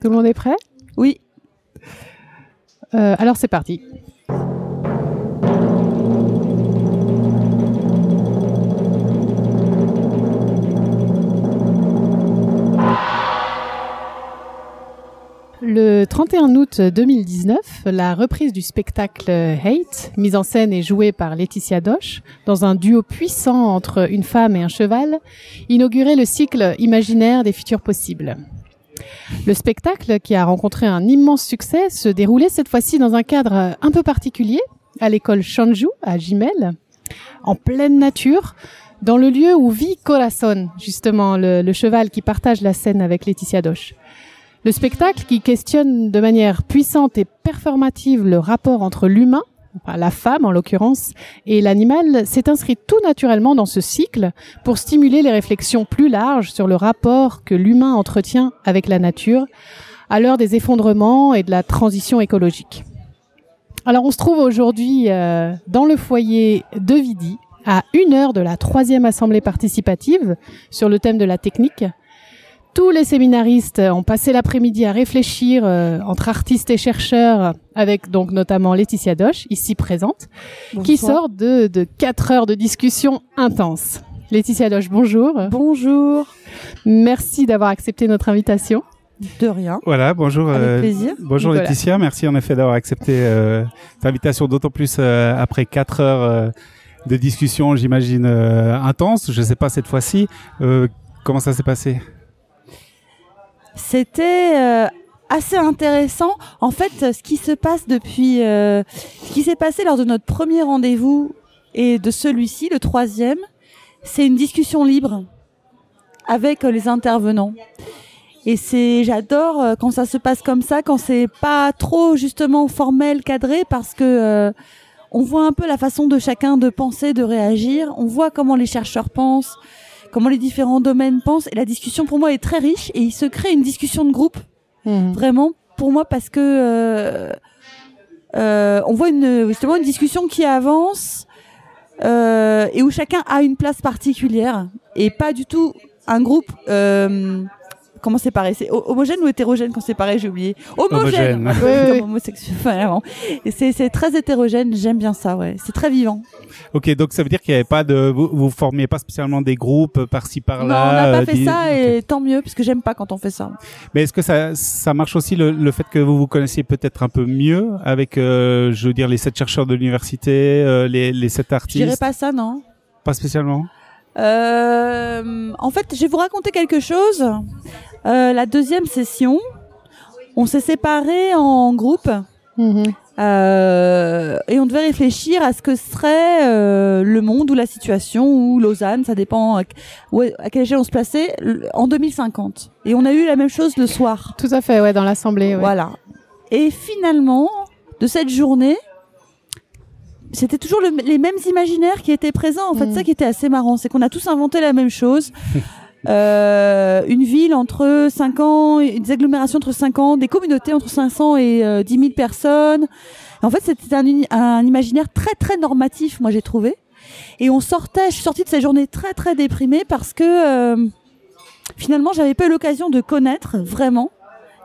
Tout le monde est prêt? Oui. Euh, alors c'est parti. Le 31 août 2019, la reprise du spectacle Hate, mise en scène et jouée par Laetitia Doche, dans un duo puissant entre une femme et un cheval, inaugurait le cycle imaginaire des futurs possibles. Le spectacle, qui a rencontré un immense succès, se déroulait cette fois-ci dans un cadre un peu particulier, à l'école Shanju, à Jimel, en pleine nature, dans le lieu où vit Corazon, justement, le, le cheval qui partage la scène avec Laetitia Doche. Le spectacle qui questionne de manière puissante et performative le rapport entre l'humain, la femme en l'occurrence, et l'animal s'est inscrit tout naturellement dans ce cycle pour stimuler les réflexions plus larges sur le rapport que l'humain entretient avec la nature à l'heure des effondrements et de la transition écologique. Alors on se trouve aujourd'hui euh, dans le foyer de Vidi, à une heure de la troisième assemblée participative sur le thème de la technique, tous les séminaristes ont passé l'après-midi à réfléchir euh, entre artistes et chercheurs, avec donc notamment Laetitia Doche, ici présente, qui sort de, de quatre heures de discussion intense. Laetitia Doche, bonjour. Bonjour. Merci d'avoir accepté notre invitation. De rien. Voilà, bonjour. Avec euh, plaisir. bonjour Nicolas. Laetitia, merci en effet d'avoir accepté euh, cette invitation, d'autant plus euh, après quatre heures euh, de discussion, j'imagine, euh, intense. Je sais pas cette fois-ci. Euh, comment ça s'est passé? C'était euh, assez intéressant. En fait, ce qui se passe depuis, euh, ce qui s'est passé lors de notre premier rendez-vous et de celui-ci, le troisième, c'est une discussion libre avec euh, les intervenants. Et c'est, j'adore euh, quand ça se passe comme ça, quand c'est pas trop justement formel, cadré, parce que euh, on voit un peu la façon de chacun de penser, de réagir. On voit comment les chercheurs pensent, comment les différents domaines pensent. Et la discussion pour moi est très riche et il se crée une discussion de groupe vraiment pour moi parce que euh, euh, on voit une justement une discussion qui avance euh, et où chacun a une place particulière et pas du tout un groupe comment c'est pareil c'est ho- homogène ou hétérogène quand c'est pareil j'ai oublié. Homogène, homosexuel c'est c'est très hétérogène j'aime bien ça ouais. C'est très vivant. Ok, donc ça veut dire qu'il n'y avait pas de, vous, vous formiez pas spécialement des groupes par-ci non on par-là. n'a pas euh, fait ça et tant mieux parce que j'aime pas quand on fait ça. Mais est-ce que ça, ça marche aussi le, le fait que vous vous connaissiez peut-être un peu mieux avec, euh, je veux dire, les sept chercheurs de l'université, euh, les, les sept je artistes? dirais pas ça non. Pas spécialement? Euh, en fait, je vais vous raconter quelque chose. Euh, la deuxième session, on s'est séparés en groupes Mhm. euh, et on devait réfléchir à ce que serait euh, le monde ou la situation ou Lausanne, ça dépend à, où- à quelle échelle on se plaçait, en 2050. Et on a eu la même chose le soir. Tout à fait, ouais, dans l'assemblée. ouais. Voilà. Et finalement, de cette journée, c'était toujours le- les mêmes imaginaires qui étaient présents. En fait, Mm. ça qui était assez marrant, c'est qu'on a tous inventé la même chose. Euh, une ville entre 5 ans, des agglomérations entre 5 ans, des communautés entre 500 et euh, 10 000 personnes. En fait, c'était un, un imaginaire très très normatif, moi j'ai trouvé. Et on sortait, je suis sortie de cette journée très très déprimée parce que euh, finalement, j'avais pas eu l'occasion de connaître vraiment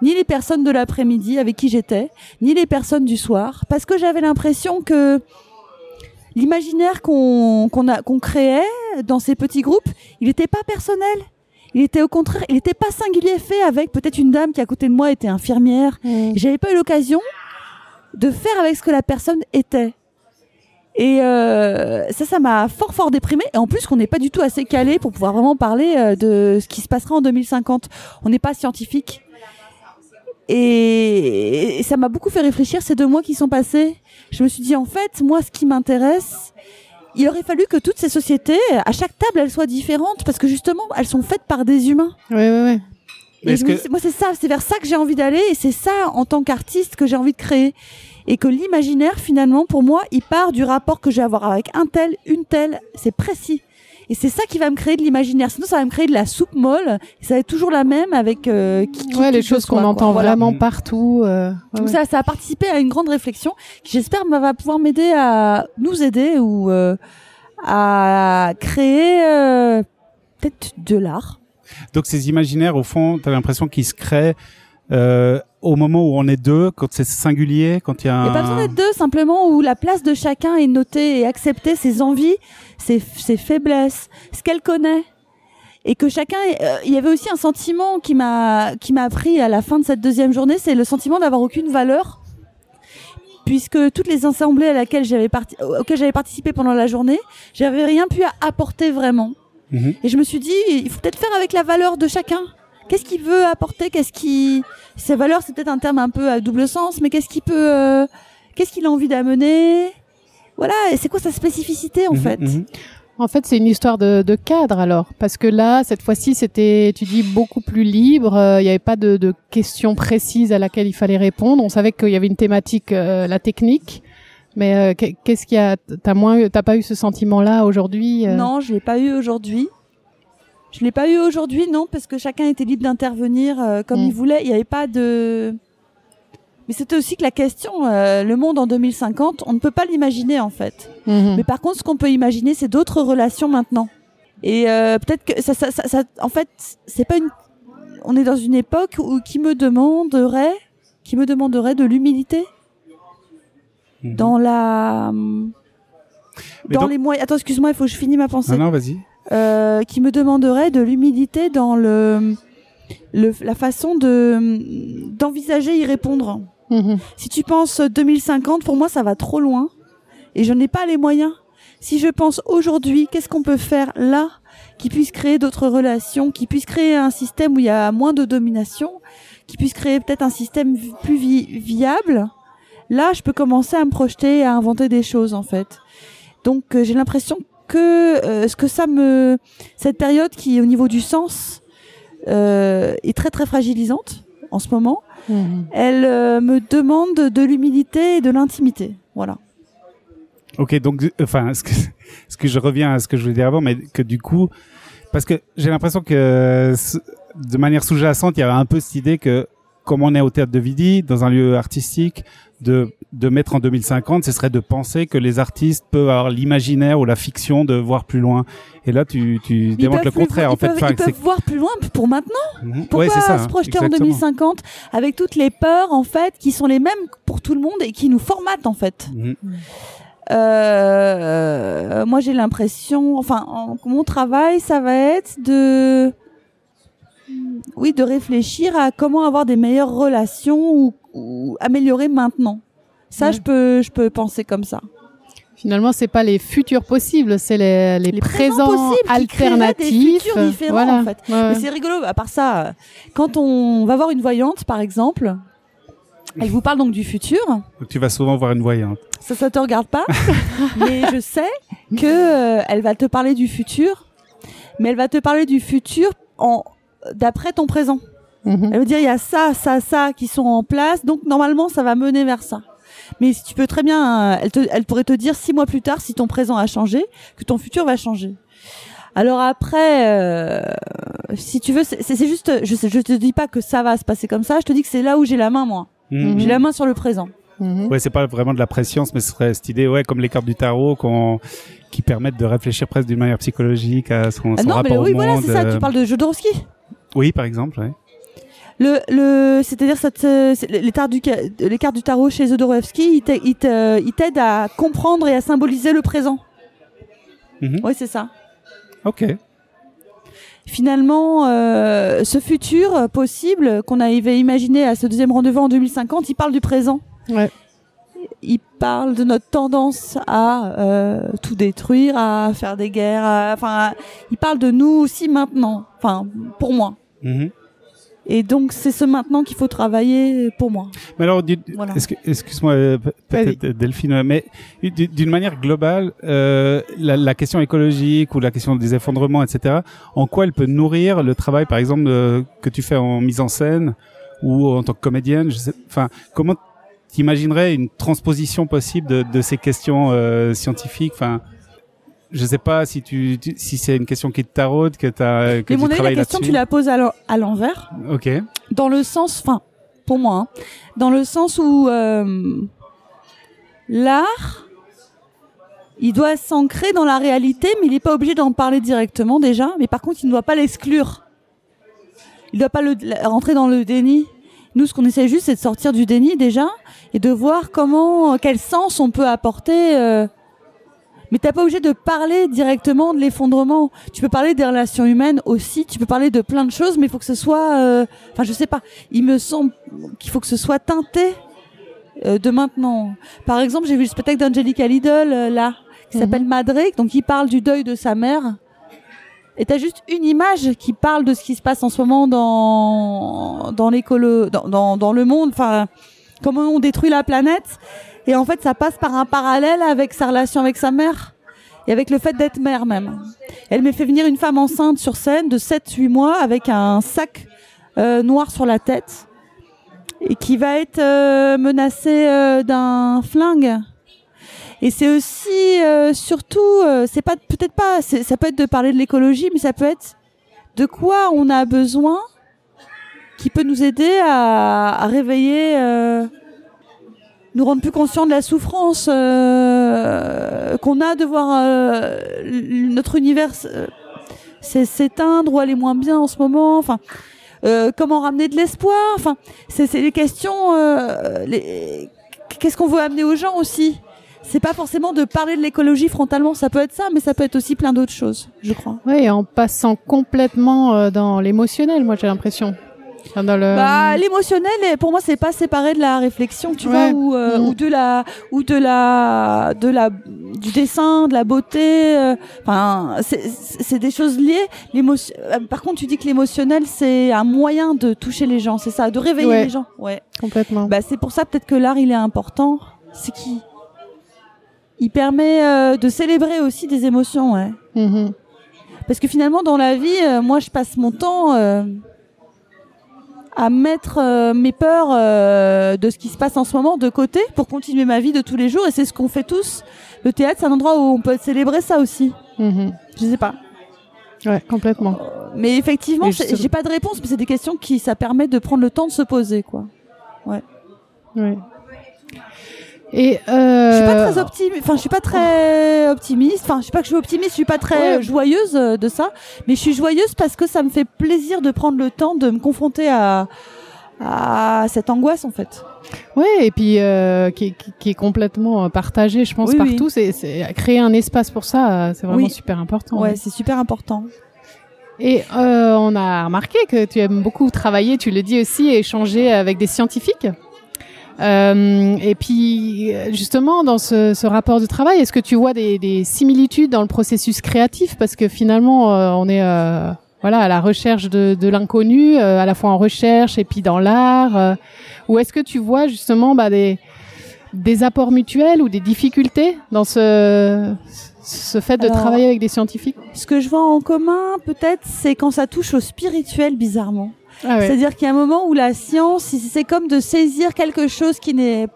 ni les personnes de l'après-midi avec qui j'étais, ni les personnes du soir, parce que j'avais l'impression que l'imaginaire qu'on qu'on a qu'on créait dans ces petits groupes, il n'était pas personnel. Il était au contraire, il n'était pas singulier fait avec peut-être une dame qui à côté de moi était infirmière. Mhm. J'avais pas eu l'occasion de faire avec ce que la personne était. Et euh, ça, ça m'a fort fort déprimé. Et en plus, qu'on n'est pas du tout assez calé pour pouvoir vraiment parler euh, de ce qui se passera en 2050. On n'est pas scientifique. Et, et ça m'a beaucoup fait réfléchir ces deux mois qui sont passés. Je me suis dit, en fait, moi, ce qui m'intéresse, il aurait fallu que toutes ces sociétés, à chaque table, elles soient différentes, parce que justement, elles sont faites par des humains. Et me que- dis, moi, c'est ça, c'est vers ça que j'ai envie d'aller, et c'est ça, en tant qu'artiste, que j'ai envie de créer. Et que l'imaginaire, finalement, pour moi, il part du rapport que je vais avoir avec un tel, une telle, c'est précis. Et c'est ça qui va me créer de l'imaginaire. Sinon, ça va me créer de la soupe molle. Et ça va être toujours la même avec euh, qui, qui- Ouais, qui les choses qu'on entend Voilà. vraiment partout. euh, ouais, Donc ouais. ça, ça a participé à une grande réflexion qui, j'espère, va pouvoir m'aider à nous aider ou euh, à créer euh, peut-être de l'art. Donc ces imaginaires, au fond, tu as l'impression qu'ils se créent euh, au moment où on est deux, quand c'est singulier, quand il y a Il n'y a pas besoin d'être deux, simplement où la place de chacun est notée et acceptée, ses envies, ses, ses faiblesses, ce qu'elle connaît. Et que chacun, euh, il y avait aussi un sentiment qui m'a qui m'a appris à la fin de cette deuxième journée, c'est le sentiment d'avoir aucune valeur, puisque toutes les assemblées à laquelle j'avais parti, auxquelles j'avais participé pendant la journée, j'avais rien pu apporter vraiment. Mhm. Et je me suis dit, il faut peut-être faire avec la valeur de chacun. Qu'est-ce qu'il veut apporter? Qu'est-ce qui Ses valeurs, c'est peut-être un terme un peu à double sens, mais qu'est-ce qu'il peut euh, Qu'est-ce qu'il a envie d'amener? Voilà. Et c'est quoi sa spécificité en Mhm, fait? mhm. En fait, c'est une histoire de, de cadre alors, parce que là, cette fois-ci, c'était, tu dis, beaucoup plus libre. euh, Il n'y avait pas de, de questions précises à laquelle il fallait répondre. On savait qu'il y avait une thématique, euh, la technique. Mais euh, qu'est- qu'est-ce qu'il y a? T'as moins, eu- t'as pas eu ce sentiment-là aujourd'hui euh? Non, je l'ai pas eu aujourd'hui. Je l'ai pas eu aujourd'hui, non, parce que chacun était libre d'intervenir euh, comme Mm. il voulait. Il n'y avait pas de. Mais c'était aussi que la question, euh, le monde en 2050, on ne peut pas l'imaginer en fait. Mhm. Mais par contre, ce qu'on peut imaginer, c'est d'autres relations maintenant. Et euh, peut-être que ça, ça, ça, ça- en fait, c'est pas une. On est dans une époque où qui me demanderait, qui me demanderait de l'humilité? Mhm. dans la, Mais dans donc- les moyens. Attends, excuse-moi, il faut que je finisse ma pensée. Non, non, vas-y. Euh, qui me demanderait de l'humilité dans le, le la façon de d'envisager y répondre. Mhm. Si tu penses 2050, pour moi, ça va trop loin et je n'ai pas les moyens. Si je pense aujourd'hui, qu'est-ce qu'on peut faire là qui puisse créer d'autres relations, qui puisse créer un système où il y a moins de domination, qui puisse créer peut-être un système plus vi- viable, là, je peux commencer à me projeter, à inventer des choses, en fait. Donc, euh, j'ai l'impression que euh, ce que ça me... Cette période qui, au niveau du sens, euh, est très, très fragilisante en ce moment, Mhm. elle euh, me demande de l'humilité et de l'intimité. Voilà. Ok, donc, euh, enfin, ce que, ce que je reviens à ce que je voulais dire avant, mais que du coup, parce que j'ai l'impression que de manière sous-jacente, il y avait un peu cette idée que, comme on est au théâtre de Vidi, dans un lieu artistique, de, de mettre en 2050, ce serait de penser que les artistes peuvent avoir l'imaginaire ou la fiction de voir plus loin. Et là, tu, tu démontres le contraire, ils en fait. peuvent, Enfin, ils peuvent voir plus loin pour maintenant. Mhm. Pourquoi Ouais, ça, se projeter en exactement. 2050 avec toutes les peurs en fait qui sont les mêmes pour tout le monde et qui nous formatent en fait. Mhm. Euh, moi j'ai l'impression, enfin en- mon travail ça va être de, oui, de réfléchir à comment avoir des meilleures relations ou, ou améliorer maintenant. Ça Ouais. je peux, je peux penser comme ça. Finalement, c'est pas les futurs possibles, c'est les, les, Les présents présents possibles qui créeraient des alternatifs. futurs différents, voilà. en fait. Ouais. Mais c'est rigolo. À part ça, quand on va voir une voyante, par exemple, elle vous parle donc du futur. Donc, tu vas souvent voir une voyante. Ça, ça te regarde pas. mais je sais que euh, elle va te parler du futur, mais elle va te parler du futur en d'après ton présent. Mhm. Elle veut dire il y a ça, ça, ça qui sont en place, donc normalement ça va mener vers ça. Mais si tu peux très bien, euh, elle, te, elle pourrait te dire six mois plus tard si ton présent a changé, que ton futur va changer. Alors après, euh, si tu veux, c'est c'est juste, je sais, je te dis pas que ça va se passer comme ça. Je te dis que c'est là où j'ai la main moi. Mhm. J'ai la main sur le présent. Mhm. Ouais, c'est pas vraiment de la préscience, mais ce serait cette idée, ouais, comme les cartes du tarot, qu'on, qui permettent de réfléchir presque d'une manière psychologique à son, Ah son non, mais oui, au voilà, monde. c'est ça. euh, Tu parles de Jodorowsky. Oui, par exemple, ouais. Le, le, c'est-à-dire cette, euh, cartes du, ca- les cartes du tarot chez Jodorowsky, ils t'a- ils t'a- ils t'aident à comprendre et à symboliser le présent. Mhm. Oui, c'est ça. Ok. Finalement, euh, ce futur possible qu'on avait imaginé à ce deuxième rendez-vous en 2050, il parle du présent. Ouais. Il parle de notre tendance à euh, tout détruire, à faire des guerres. à- Enfin, il parle de nous aussi maintenant. Enfin, pour moi. Mhm. Et donc, c'est ce maintenant qu'il faut travailler pour moi. Mais alors, Voilà. excuse-moi, euh, peut-être Delphine, mais du- d'une manière globale, euh, la, la question écologique ou la question des effondrements, etc., en quoi elle peut nourrir le travail, par exemple, euh, que tu fais en mise en scène ou en tant que comédienne je sais, Enfin, comment t'imaginerais une transposition possible de, de ces questions euh, scientifiques? Enfin, je sais pas si tu, tu- si c'est une question qui te taraude, que t'as que Mais tu mon avis, la question, tu la poses à l'en- à l'envers. Ok. dans le sens, enfin, pour moi, hein, dans le sens où euh, l'art, il doit s'ancrer dans la réalité, mais il n'est pas obligé d'en parler directement déjà. Mais par contre, il ne doit pas l'exclure. Il ne doit pas le, rentrer dans le déni. Nous, ce qu'on essaie juste, c'est de sortir du déni déjà et de voir comment, quel sens on peut apporter. Euh... Mais t'as pas obligé de parler directement de l'effondrement. Tu peux parler des relations humaines aussi. Tu peux parler de plein de choses, mais il faut que ce soit. Euh, enfin, je sais pas. Il me semble qu'il faut que ce soit teinté euh, de maintenant. Par exemple, j'ai vu le spectacle d'Angelica Lidl euh, là, qui mhm. s'appelle Madré, donc il parle du deuil de sa mère. Et t'as juste une image qui parle de ce qui se passe en ce moment dans dans l'écolo, dans, dans, le monde. Enfin, comment on détruit la planète. Et en fait, ça passe par un parallèle avec sa relation avec sa mère et avec le fait d'être mère même. Elle m'a fait venir une femme enceinte sur scène de 7-8 mois avec un sac euh, noir sur la tête et qui va être euh, menacée euh, d'un flingue. Et c'est aussi, euh, surtout, c'est pas peut-être pas, ça peut être de parler de l'écologie, mais ça peut être de quoi on a besoin qui peut nous aider à, à réveiller nous rendre plus conscients de la souffrance euh, qu'on a de voir euh, notre univers euh, s'éteindre ou aller moins bien en ce moment. Enfin, comment ramener de l'espoir. Enfin, c'est les questions. Qu'est-ce qu'on veut amener aux gens aussi? C'est pas forcément de parler de l'écologie frontalement, ça peut être ça, mais ça peut être aussi plein d'autres choses, je crois. Oui, en passant complètement dans l'émotionnel, moi j'ai l'impression. Bah, l'émotionnel, pour moi, c'est pas séparé de la réflexion, tu vois, ou, euh, mm. ou de la, ou de la, de la, du dessin, de la beauté. Euh, enfin, c'est des choses liées. L'émotion. Euh, par contre, tu dis que l'émotionnel, c'est un moyen de toucher les gens, c'est ça, de réveiller les gens. Ouais. Complètement. Bah, c'est pour ça peut-être que l'art, il est important. C'est qui? Il permet de célébrer aussi des émotions, ouais. Mm-hmm. Parce que finalement, dans la vie, moi, je passe mon temps à mettre euh, mes peurs euh, de ce qui se passe en ce moment de côté pour continuer ma vie de tous les jours et c'est ce qu'on fait tous. Le théâtre, c'est un endroit où on peut célébrer ça aussi. Mm-hmm. Je sais pas. Ouais, complètement. Mais effectivement, j'ai pas de réponse, mais c'est des questions qui ça permet de prendre le temps de se poser, quoi. Ouais. Ouais. Et euh... je suis pas très optimiste. Enfin, je suis pas très optimiste. Enfin, je pas que je suis optimiste. Je suis pas très joyeuse euh, de ça. Mais je suis joyeuse parce que ça me fait plaisir de prendre le temps de me confronter à à cette angoisse en fait. Oui, et puis euh, qui, qui, est complètement partagée, je pense, partout. C'est, créer un espace pour ça, c'est vraiment super important. Ouais, c'est super important. Et euh, on a remarqué que tu aimes beaucoup travailler, tu le dis aussi, échanger avec des scientifiques? Euh, et puis, justement, dans ce, ce rapport de travail, est-ce que tu vois des, des, similitudes dans le processus créatif? Parce que finalement, euh, on est euh, voilà à la recherche de, de l'inconnu, euh, à la fois en recherche et puis dans l'art. ou est-ce que tu vois justement bah, des, des apports mutuels ou des difficultés dans ce, ce fait de travailler avec des scientifiques? Ce que je vois en commun, peut-être, c'est quand ça touche au spirituel, bizarrement. Ah C'est-à-dire qu'il y a un moment où la science, c'est comme de saisir quelque chose qui n'est,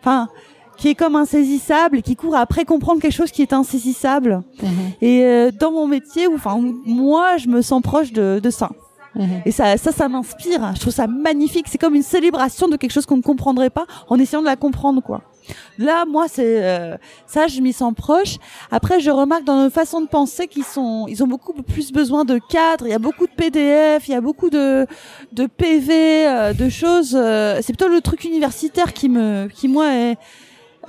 enfin, qui est comme insaisissable, qui court après comprendre quelque chose qui est insaisissable. Mhm. Et euh, dans mon métier, enfin, moi, je me sens proche de, de ça. Mhm. Et ça, ça, ça m'inspire. Je trouve ça magnifique. C'est comme une célébration de quelque chose qu'on ne comprendrait pas en essayant de la comprendre, quoi. Là, moi, c'est euh, ça, je m'y sens proche. Après, je remarque dans nos façons de penser qu'ils sont, ils ont beaucoup plus besoin de cadres. Il y a beaucoup de PDF, il y a beaucoup de de PV, euh, de choses. Euh, c'est plutôt le truc universitaire qui me, qui moi est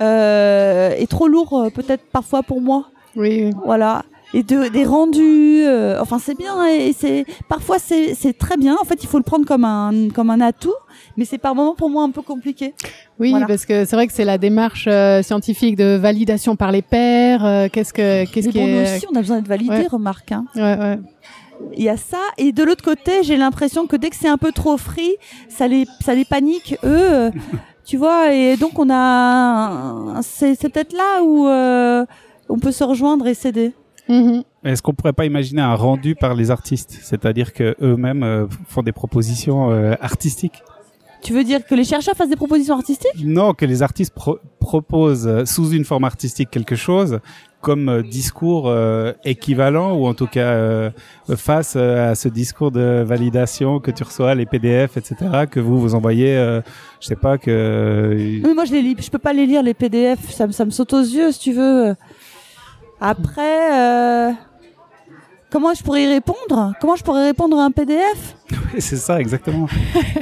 est trop lourd, peut-être parfois pour moi. Oui. Voilà et de, des rendus. enfin, c'est bien et c'est parfois c'est très bien. En fait, il faut le prendre comme un comme un atout, mais c'est par moments pour moi un peu compliqué. Oui, parce que c'est vrai que c'est la démarche euh, scientifique de validation par les pairs. Euh, qu'est-ce que qu'est-ce qui est... aussi, on a besoin d'être validé, remarque. Hein. Ouais, ouais. Il y a ça et de l'autre côté, j'ai l'impression que dès que c'est un peu trop free, ça les ça les panique eux. tu vois et donc on a c'est c'est peut-être là où euh, on peut se rejoindre et s'aider. Mm-hmm. Est-ce qu'on pourrait pas imaginer un rendu par les artistes, c'est-à-dire que eux-mêmes font des propositions artistiques. Tu veux dire que les chercheurs fassent des propositions artistiques? Non, que les artistes proposent euh, sous une forme artistique quelque chose comme euh, discours euh, équivalent ou en tout cas face à ce discours de validation que tu reçois les PDF etc que vous vous envoyez je sais pas que mais moi je les lis. Je peux pas les lire les PDF ça, ça me saute aux yeux si tu veux après comment je pourrais y répondre? Comment je pourrais répondre à un PDF c'est ça exactement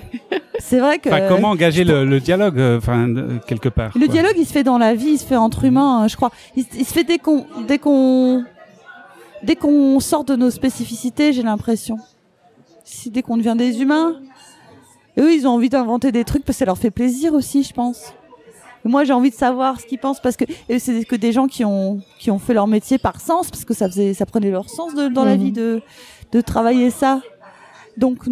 c'est vrai que. comment engager le, dialogue, euh, enfin quelque part. Le dialogue, il se fait dans la vie, il se fait entre humains, hein, je crois. Il, se fait dès qu'on, dès qu'on, dès qu'on sort de nos spécificités, j'ai l'impression. Si dès qu'on devient des humains, eux, ils ont envie d'inventer des trucs parce que ça leur fait plaisir aussi, je pense. Moi, j'ai envie de savoir ce qu'ils pensent parce que c'est que des gens qui ont qui ont fait leur métier par sens parce que ça faisait ça prenait leur sens de, dans la mhm. vie de de travailler ça. Donc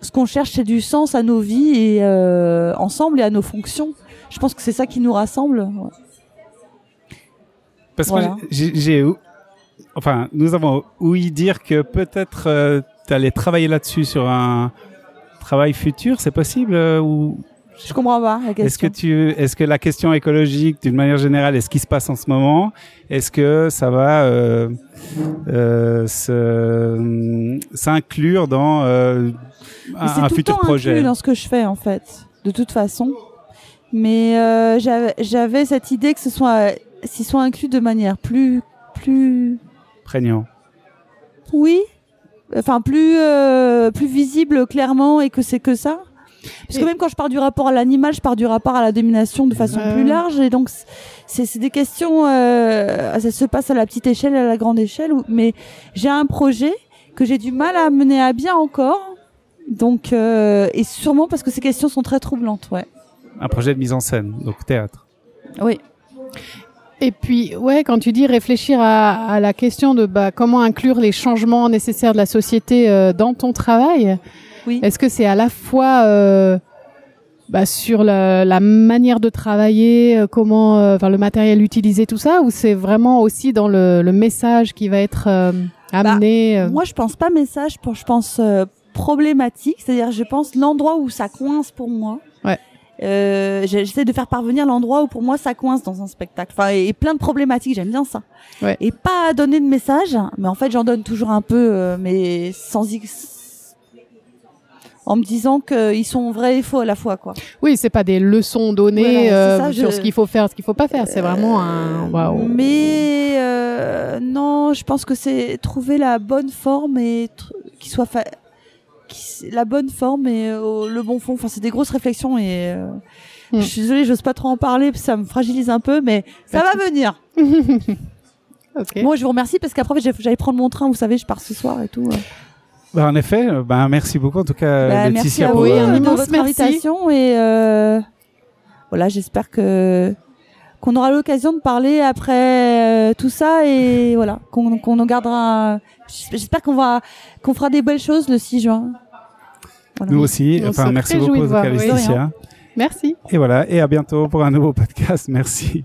ce qu'on cherche, c'est du sens à nos vies et euh, ensemble et à nos fonctions. Je pense que c'est ça qui nous rassemble. Parce que j'ai, enfin, nous avons ouï dire que peut-être euh, tu allais travailler là-dessus sur un travail futur, c'est possible euh, ou je comprends pas la question. Est-ce que tu, est-ce que la question écologique, d'une manière générale, est-ce qui se passe en ce moment? Est-ce que ça va euh, euh, s'inclure dans euh, un, un futur le temps projet? dans ce que je fais en fait, de toute façon. Mais euh, j'avais cette idée que ce soit, s'il soit inclus de manière plus, plus prégnant. Oui, enfin plus, euh, plus visible clairement et que c'est que ça. Parce que même quand je pars du rapport à l'animal, je pars du rapport à la domination de façon plus large. Et donc, c'est des questions, euh, ça se passe à la petite échelle et à la grande échelle. Mais j'ai un projet que j'ai du mal à mener à bien encore. Donc, euh, et sûrement parce que ces questions sont très troublantes, ouais. Un projet de mise en scène, donc théâtre. Oui. Et puis, ouais, quand tu dis réfléchir à, à la question de bah, comment inclure les changements nécessaires de la société euh, dans ton travail, est-ce que c'est à la fois euh, bah, sur la, la, manière de travailler, euh, comment, euh, enfin le matériel utilisé, tout ça, ou c'est vraiment aussi dans le, le, message qui va être euh, amené bah, Moi, je pense pas message, je pense problématique, c'est-à-dire je pense l'endroit où ça coince pour moi. Ouais. Euh, j'essaie de faire parvenir l'endroit où pour moi ça coince dans un spectacle. Enfin, et, plein de problématiques, j'aime bien ça. Ouais. Et pas donner de message, mais en fait j'en donne toujours un peu, mais sans en me disant qu'ils sont vrais et faux à la fois quoi. Oui, c'est pas des leçons données euh, sur ce qu'il faut faire, ce qu'il faut pas faire, c'est vraiment un waouh. Mais euh, non, je pense que c'est trouver la bonne forme et qui soit fa... qui... la bonne forme et euh, le bon fond. Enfin, c'est des grosses réflexions et hmm. je suis désolée, j'ose pas trop en parler, ça me fragilise un peu, mais ça va venir. okay. Moi, je vous remercie parce qu'après j'allais prendre mon train, vous savez, je pars ce soir et tout. Bah, en effet, euh, bah, merci beaucoup en tout cas bah, Laetitia merci pour oui, euh, un immense invitation et euh, voilà, j'espère que qu'on aura l'occasion de parler après euh, tout ça et voilà, qu'on qu'on en gardera j'espère qu'on va qu'on fera des belles choses le 6 juin. Voilà. Nous aussi, On enfin merci beaucoup Laetitia. Merci. Et voilà, et à bientôt pour un nouveau podcast. Merci.